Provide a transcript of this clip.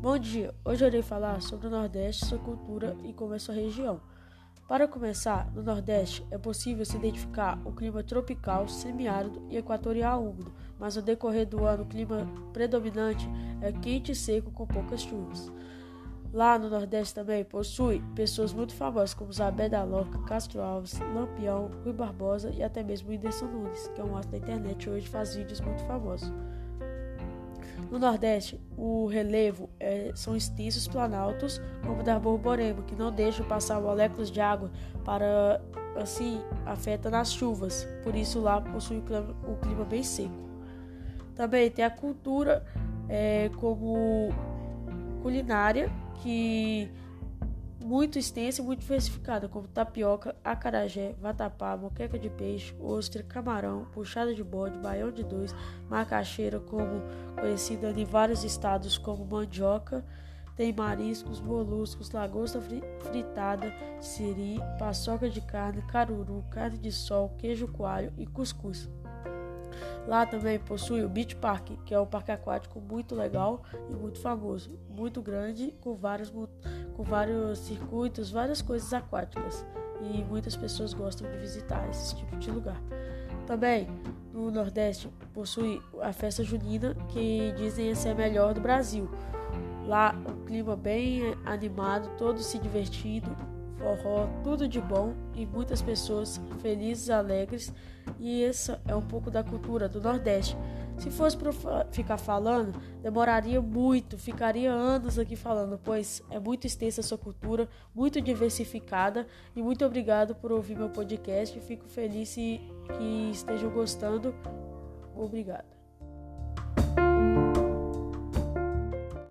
Bom dia, hoje eu irei falar sobre o Nordeste, sua cultura e como é sua região. Para começar, no Nordeste é possível se identificar o clima tropical, semiárido e equatorial úmido, mas no decorrer do ano o clima predominante é quente e seco com poucas chuvas. Lá no Nordeste também possui pessoas muito famosas como Zabé da Loca, Castro Alves, Lampião, Rui Barbosa e até mesmo Whindersson Nunes, que é um astro da internet hoje faz vídeos muito famosos. No Nordeste, o relevo é, são extensos planaltos, como o da Borborema, que não deixam passar moléculas de água para, assim, afeta nas chuvas. Por isso lá possui um clima, clima bem seco. Também tem a cultura é, como culinária, que muito extensa e muito diversificada, como tapioca, acarajé, vatapá, moqueca de peixe, ostra, camarão, puxada de bode, baião de dois, macaxeira, como conhecida em vários estados como mandioca, tem mariscos, moluscos, lagosta fritada, siri, paçoca de carne, caruru, carne de sol, queijo coalho e cuscuz. Lá também possui o Beach Park, que é um parque aquático muito legal e muito famoso, muito grande, com vários, com vários circuitos, várias coisas aquáticas. E muitas pessoas gostam de visitar esse tipo de lugar. Também no Nordeste possui a festa junina, que dizem ser a melhor do Brasil. Lá o clima bem animado, todos se divertindo, forró, tudo de bom e muitas pessoas felizes, alegres. E essa é um pouco da cultura do Nordeste. Se fosse para ficar falando, demoraria muito, ficaria anos aqui falando, pois é muito extensa a sua cultura, muito diversificada. E muito obrigado por ouvir meu podcast. Fico feliz que estejam gostando. Obrigada.